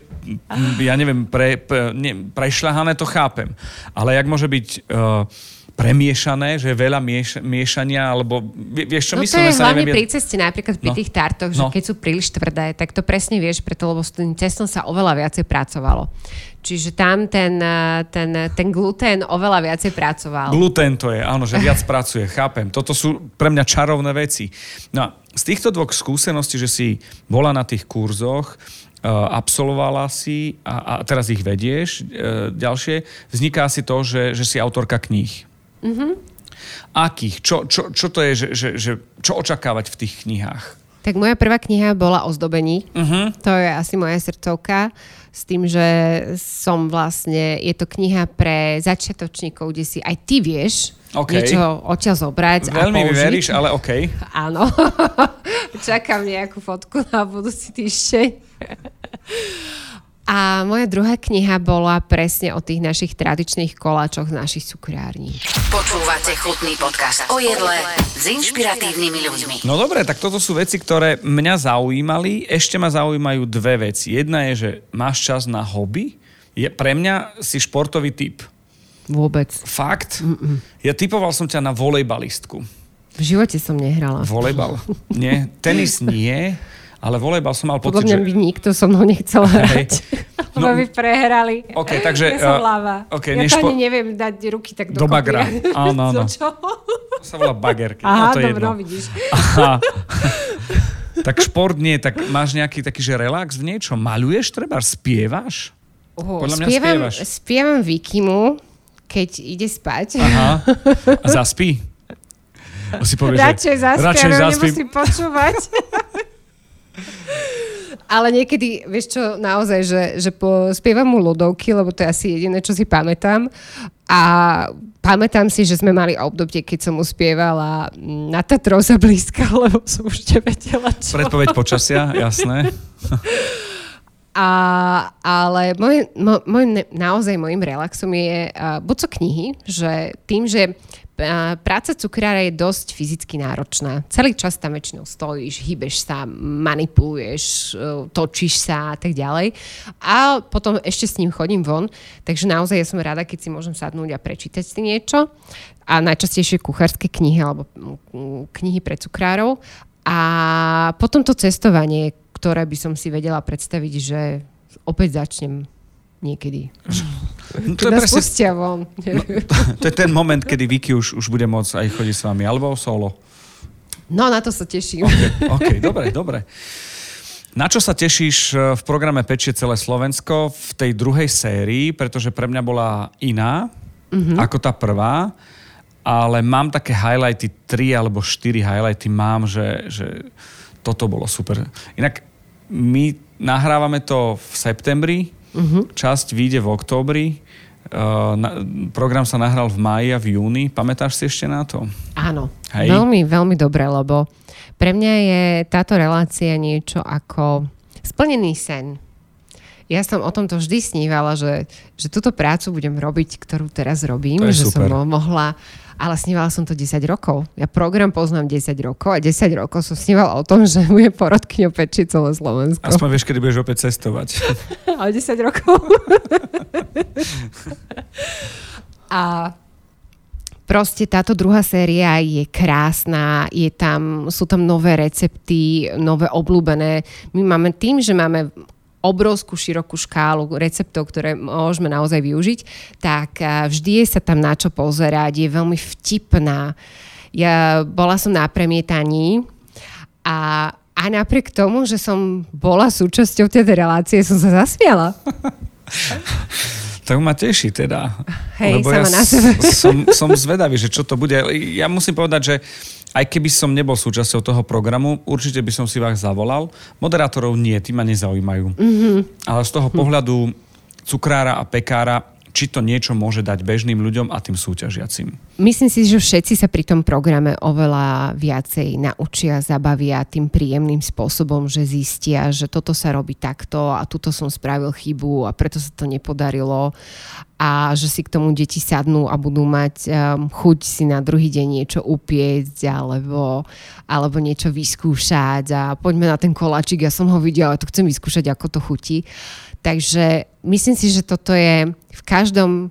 ja neviem, pre, pre, ne, prešľahané, to chápem. Ale jak môže byť... Uh, premiešané, že je veľa mieš, miešania, alebo vieš čo no myslím? to je hlavne pri ceste, napríklad pri no. tých tartoch, že no. keď sú príliš tvrdé, tak to presne vieš, preto lebo s tým cestom sa oveľa viacej pracovalo. Čiže tam ten, eh, ten, ten gluten oveľa viacej pracoval. Gluten to je, áno, že viac pracuje, chápem. Toto sú pre mňa čarovné veci. No a z týchto dvoch skúseností, že si bola na tých kurzoch, absolvovala si a, a teraz ich vedieš e, ďalšie, vzniká si to, že, že si autorka kníh. Mm-hmm. Akých? Čo, čo, čo to je, že, že, že, čo očakávať v tých knihách? Tak moja prvá kniha bola o zdobení. Uh-huh. To je asi moja srdcovka. S tým, že som vlastne, je to kniha pre začiatočníkov, kde si aj ty vieš okay. niečo odtiaľ zobrať Veľmi a použiť. veríš, ale OK. Áno. Čakám nejakú fotku na budúci týždeň. A moja druhá kniha bola presne o tých našich tradičných koláčoch z našich cukrární. Počúvate chutný podcast o jedle s inšpiratívnymi ľuďmi. No dobre, tak toto sú veci, ktoré mňa zaujímali. Ešte ma zaujímajú dve veci. Jedna je, že máš čas na hobby. Je, pre mňa si športový typ. Vôbec. Fakt? Mm-mm. Ja typoval som ťa na volejbalistku. V živote som nehrala. Volejbal? Nie. Tenis nie. Ale volejbal som mal pocit, Podľa mňa by nikto so mnou nechcel hrať. No, by vyprehrali. OK, takže... Ja som láva. Okay, ja to ani neviem dať ruky tak do, do bagra. Áno, áno. To sa volá bagerky. Aha, no, to dobro, jedno. vidíš. Aha. tak šport nie, tak máš nejaký taký, že relax v niečom? Maluješ treba? Spievaš? Uh, Podľa mňa spievam, spievaš. Spievam Vikimu, keď ide spať. Aha. A zaspí? Si povie, radšej zaspím, radšej zaspím. nemusím počúvať. Ale niekedy, vieš čo, naozaj, že, že po, spievam mu ľudovky, lebo to je asi jediné, čo si pamätám. A pamätám si, že sme mali obdobie, keď som mu spievala na Tatrov sa blízka, lebo som už nevedela čo. Predpoveď počasia, jasné. A, ale môj, môj, môj, naozaj môjim relaxom je uh, buď so knihy, že tým, že práca cukrára je dosť fyzicky náročná. Celý čas tam väčšinou stojíš, hýbeš sa, manipuluješ, uh, točíš sa a tak ďalej. A potom ešte s ním chodím von, takže naozaj ja som rada, keď si môžem sadnúť a prečítať si niečo. A najčastejšie kuchárske knihy alebo knihy pre cukrárov. A potom to cestovanie, ktoré by som si vedela predstaviť, že opäť začnem niekedy. No, to, je presne, pustia von. No, to je ten moment, kedy Vicky už, už bude môcť aj chodiť s vami, alebo solo. No, na to sa teším. OK, okay dobre, dobre. Na čo sa tešíš v programe Pečie celé Slovensko v tej druhej sérii, pretože pre mňa bola iná mm-hmm. ako tá prvá, ale mám také highlighty, tri alebo štyri highlighty mám, že, že toto bolo super. Inak my nahrávame to v septembri, uh-huh. časť vyjde v októbri, uh, na, program sa nahral v máji a v júni. Pamätáš si ešte na to? Áno, Hej. veľmi, veľmi dobre, lebo pre mňa je táto relácia niečo ako splnený sen. Ja som o tomto vždy snívala, že, že túto prácu budem robiť, ktorú teraz robím, že super. som mohla ale snívala som to 10 rokov. Ja program poznám 10 rokov a 10 rokov som snívala o tom, že bude porodkyňo peči celé Slovensko. Aspoň vieš, kedy budeš opäť cestovať. o 10 rokov. a proste táto druhá séria je krásna, je tam, sú tam nové recepty, nové obľúbené. My máme tým, že máme obrovskú širokú škálu receptov, ktoré môžeme naozaj využiť, tak vždy je sa tam na čo pozerať, je veľmi vtipná. Ja bola som na premietaní a a napriek tomu, že som bola súčasťou tej relácie, som sa zasmiala. Tak ma teší teda. Hej, lebo ja na sebe. som, som zvedavý, že čo to bude. Ja musím povedať, že aj keby som nebol súčasťou toho programu, určite by som si vás zavolal. Moderátorov nie, tí ma nezaujímajú. Mm-hmm. Ale z toho pohľadu cukrára a pekára či to niečo môže dať bežným ľuďom a tým súťažiacim. Myslím si, že všetci sa pri tom programe oveľa viacej naučia, zabavia tým príjemným spôsobom, že zistia, že toto sa robí takto a tuto som spravil chybu a preto sa to nepodarilo a že si k tomu deti sadnú a budú mať um, chuť si na druhý deň niečo upiecť alebo, alebo niečo vyskúšať a poďme na ten koláčik, ja som ho videla, to chcem vyskúšať, ako to chutí. Takže myslím si, že toto je v každom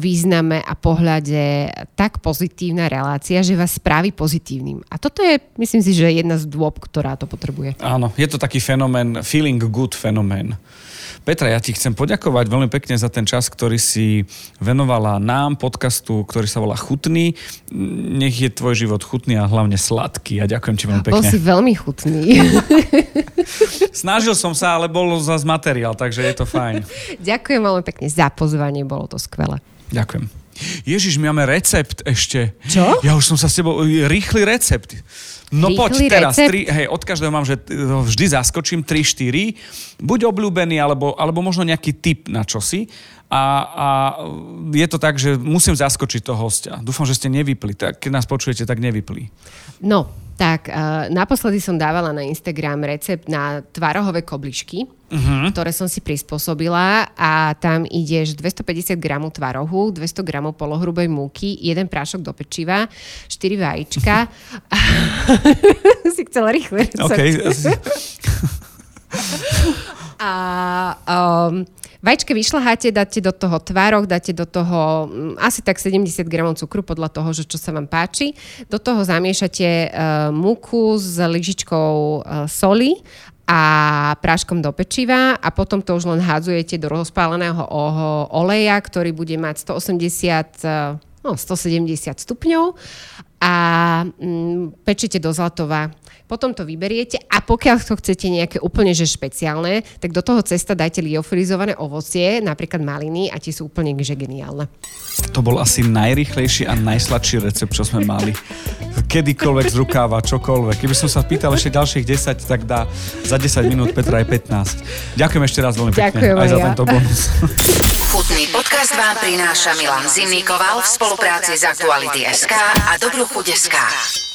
význame a pohľade tak pozitívna relácia, že vás spraví pozitívnym. A toto je, myslím si, že jedna z dôb, ktorá to potrebuje. Áno, je to taký fenomén, feeling good fenomén. Petra, ja ti chcem poďakovať veľmi pekne za ten čas, ktorý si venovala nám, podcastu, ktorý sa volá Chutný. Nech je tvoj život chutný a hlavne sladký. A ďakujem ti veľmi pekne. Bol si veľmi chutný. Snažil som sa, ale bol zase materiál, takže je to fajn. Ďakujem veľmi pekne za pozvanie, bolo to skvelé. Ďakujem. Ježiš, my máme recept ešte. Čo? Ja už som sa s tebou... Rýchly recept. No Rýchly poď teraz, tri, hej, od každého mám, že vždy zaskočím 3-4, buď obľúbený, alebo, alebo možno nejaký tip na čosi. A, a je to tak, že musím zaskočiť toho hostia. Dúfam, že ste nevypli. Tak, keď nás počujete, tak nevypli. No, tak uh, naposledy som dávala na Instagram recept na tvarohové kobličky, uh-huh. ktoré som si prispôsobila a tam ideš 250 gramov tvarohu, 200 gramov polohrubej múky, jeden prášok do pečiva, 4 vajíčka. si chcela rýchle. Okay. a um, Vajíčka vyšľaháte, dáte do toho tvárok, dáte do toho um, asi tak 70 gramov cukru podľa toho, že čo sa vám páči. Do toho zamiešate uh, múku s lyžičkou uh, soli a práškom do pečiva a potom to už len hádzujete do rozpáleného oleja, ktorý bude mať 180 no, 170 stupňov a mm, pečete do zlatova potom to vyberiete a pokiaľ to chcete nejaké úplne že špeciálne, tak do toho cesta dajte liofrizované ovocie, napríklad maliny a tie sú úplne že geniálne. To bol asi najrychlejší a najsladší recept, čo sme mali. kedykoľvek z rukáva, čokoľvek. Keby som sa pýtal ešte ďalších 10, tak dá za 10 minút Petra je 15. Ďakujem ešte raz veľmi pekne Ďakujem aj za ja. tento bonus. Chutný podcast vám prináša Milan Zimnikoval v spolupráci s Aktuality.sk a Dobrú chuť.sk.